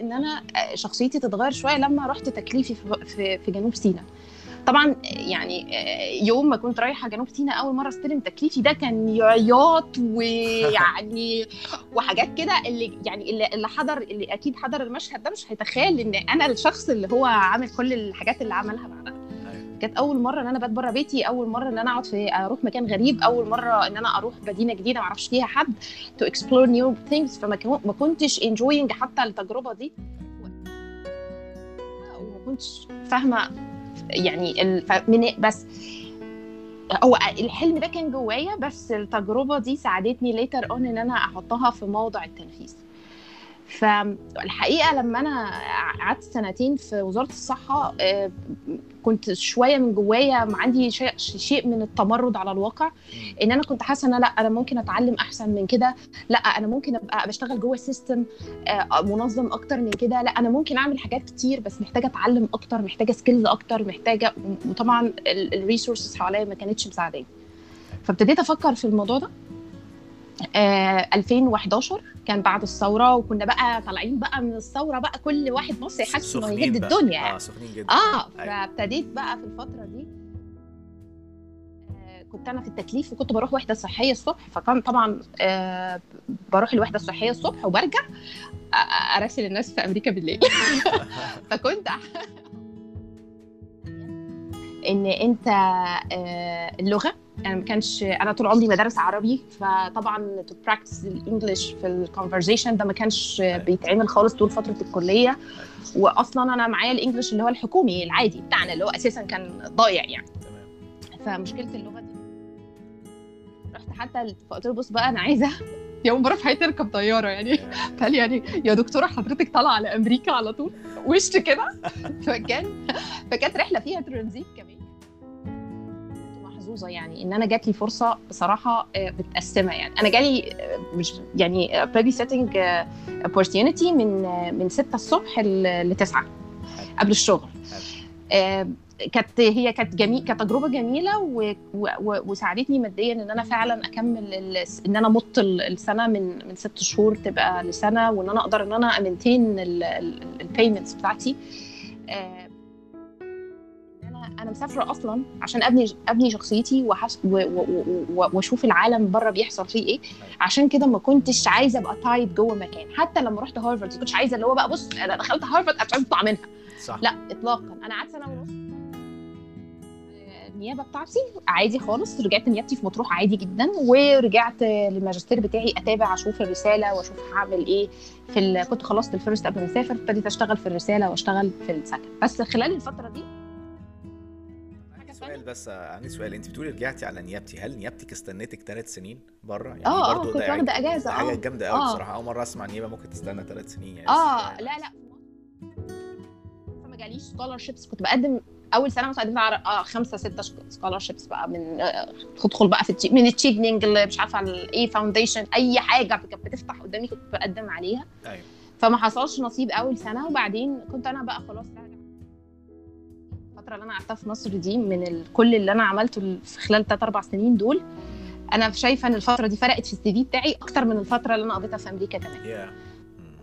إن أنا شخصيتي تتغير شوية لما رحت تكليفي في في, في جنوب سيناء. طبعا يعني آه، يوم ما كنت رايحة جنوب سيناء أول مرة أستلم تكليفي ده كان عياط ويعني وحاجات كده اللي يعني اللي, اللي حضر اللي أكيد حضر المشهد ده مش هيتخيل إن أنا الشخص اللي هو عامل كل الحاجات اللي عملها بعدها. كانت أول مرة إن أنا بات بره بيتي أول مرة إن أنا أقعد في أروح مكان غريب أول مرة إن أنا أروح مدينة جديدة ما أعرفش فيها حد to explore new things فما كنتش enjoying حتى التجربة دي. وما كنتش فاهمة يعني من بس هو الحلم ده كان جوايا بس التجربة دي ساعدتني later on إن أنا أحطها في موضع التنفيذ. فالحقيقة لما أنا قعدت سنتين في وزارة الصحة آه، كنت شوية من جوايا عندي شيء من التمرد على الواقع. إن أنا كنت حاسة إن لأ أنا ممكن أتعلم أحسن من كده. لأ أنا ممكن أبقى بشتغل جوه ال system آه، منظم أكتر من كده. لأ أنا ممكن أعمل حاجات كتير بس محتاجة أتعلم أكتر محتاجة skills أكتر محتاجة وطبعا ال resources حواليا ما كانتش مساعداني. فابتديت أفكر في الموضوع ده. آه 2011 كان بعد الثورة وكنا بقى طالعين بقى من الثورة بقى كل واحد مصري حاسس إنه بقى. الدنيا يعني. آه سخنين جدا آه أيوة. فابتديت بقى في الفترة دي آه، كنت أنا في التكليف وكنت بروح وحدة صحية الصبح فكان طبعا آه، بروح الوحدة الصحية الصبح وبرجع آه، أراسل الناس في أمريكا بالليل فكنت إن أنت آه، اللغة أنا ما كانش أنا طول عمري مدرس عربي فطبعا to practice ال English في ال conversation ده ما كانش بيتعمل خالص طول فترة الكلية. واصلا أنا معايا ال English اللي هو الحكومي العادي بتاعنا اللي هو أساسا كان ضايع يعني. فمشكلة اللغة دي. رحت حتى فقلت له بص بقى أنا عايزة يوم مره في حياتي أركب طيارة يعني. قال يعني يا دكتورة حضرتك طالعة على أمريكا على طول. وش كده؟ فكان فكانت رحلة فيها ترانزيت كمان. محظوظة يعني. إن أنا جات لي فرصة بصراحة آه، متقسمة يعني. أنا جالي آه، مش يعني بيبي سيتنج opportunity من آه، من 6 الصبح ل 9 قبل الشغل. كانت هي كانت جميل كانت تجربة جميلة و... و... وساعدتني ماديا إن أنا فعلا أكمل ال... إن أنا مط ال- السنة من من ست شهور تبقى لسنة وإن أنا أقدر إن أنا ا maintain ال payments بتاعتي. أنا مسافرة أصلا عشان أبني أبني شخصيتي. وأشوف العالم بره بيحصل فيه إيه. عشان كده ما كنتش عايزة أبقى tied جوه مكان. حتى لما رحت هارفارد ما كنتش عايزة اللي هو بقى بص أنا دخلت هارفارد عشان أطلع منها. صح. لا اطلاقا. أنا قعدت سنة ونص. النيابة بتاعتي عادي خالص. رجعت نيابتي في مطروح عادي جدا ورجعت للماجستير بتاعي أتابع أشوف الرسالة وأشوف هعمل إيه في ال... كنت خلصت الفيرست قبل ما أسافر ابتديت أشتغل في الرسالة وأشتغل في السكن. بس خلال الفترة دي سؤال بس عندي سؤال. انت بتقولي رجعتي على نيابتي. هل نيابتك استنتك ثلاث سنين بره؟ يعني آه آه برضو كنت ده واخدة إجازة. ده حاجة آه جامدة قوي آه. بصراحة. أول مرة أسمع نيابة ممكن تستنى ثلاث سنين يعني. آه لا لا. فما جاليش scholarships كنت بقدم أول سنة مثلا قدمت على آه خمسة ستة scholarships بقى من آه، تدخل بقى في التي... من التشيفنينج اللي مش عارفة على الايه foundation أي حاجة كانت بتفتح قدامي كنت بقدم عليها. أيوه. فما حصلش نصيب أول سنة. وبعدين كنت أنا بقى خلاص راجعه الفترة اللي أنا قعدتها في مصر دي من. كل اللي أنا عملته في خلال 3 4 سنين دول أنا شايفة إن الفترة دي فرقت في ال CV بتاعي أكتر من الفترة اللي أنا قضيتها في أمريكا كمان. يا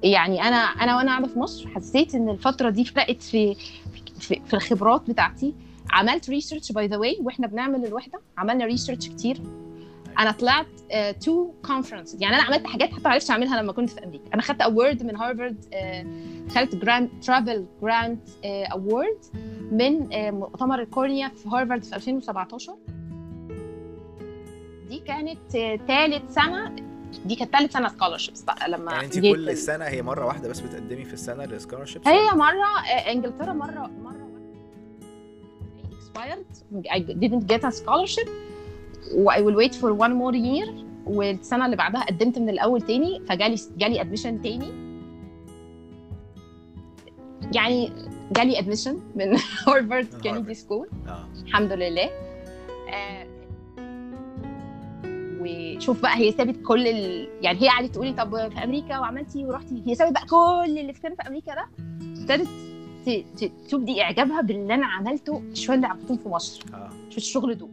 يعني أنا أنا وأنا قاعدة في مصر حسيت إن الفترة دي فرقت في في, في الخبرات بتاعتي. عملت research by the way وإحنا بنعمل الوحدة عملنا research كتير. أنا طلعت to conference يعني أنا عملت حاجات حتى ما عرفتش أعملها لما كنت في أمريكا. أنا خدت award من هارفارد خدت grant travel grant award من آه، مؤتمر ال cornea في هارفارد في 2017 دي كانت ثالث سنة دي كانت ثالث سنة scholarships بقى لما يعني انت كل ال- سنة هي مرة واحدة بس بتقدمي في السنة لل scholarships هي مرة آه، إنجلترا مرة مرة expired. I didn't get a scholarship. و I will wait for one more year. والسنة اللي بعدها قدمت من الأول تاني فجالي جالي admission تاني. يعني جالي admission من هارفارد كينيدي. School الحمد لله. آه، وشوف بقى هي سابت كل ال... يعني هي قعدت تقولي طب في أمريكا وعملتي ورحتي هي سابت بقى كل اللي كان في أمريكا ده ابتدت ت- ت- تبدي إعجابها باللي أنا عملته شوية اللي عملتهم في مصر. آه. في الشغل دول.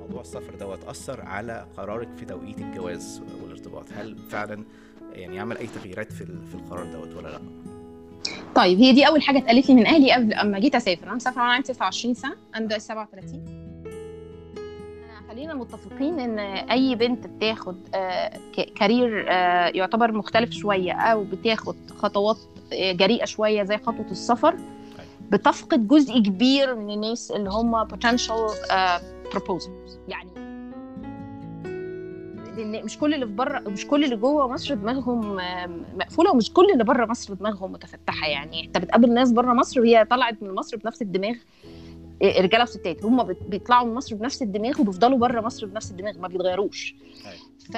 موضوع السفر دوت أثر على قرارك في توقيت الجواز والارتباط. هل فعلا يعني يعمل أي تغييرات في القرار دوت ولا لأ؟ طيب هي دي أول حاجة اتقالت لي من أهلي قبل أما جيت أسافر. أنا مسافرة وأنا عندي 29 سنة أنا دلوقتي 37 خلينا متفقين إن أي بنت بتاخد آه، كارير آه، يعتبر مختلف شوية أو بتاخد خطوات آه، جريئة شوية زي خطوة السفر بتفقد جزء كبير من الناس اللي هم potential proposals. يعني لأن مش كل اللي في بره مش كل اللي جوه مصر دماغهم مقفولة ومش كل اللي بره مصر دماغهم متفتحة يعني. أنت بتقابل ناس بره مصر وهي طلعت من مصر بنفس الدماغ آه، رجالة وستات هم بيطلعوا من مصر بنفس الدماغ وبيفضلوا بره مصر بنفس الدماغ ما بيتغيروش. أيوة. ف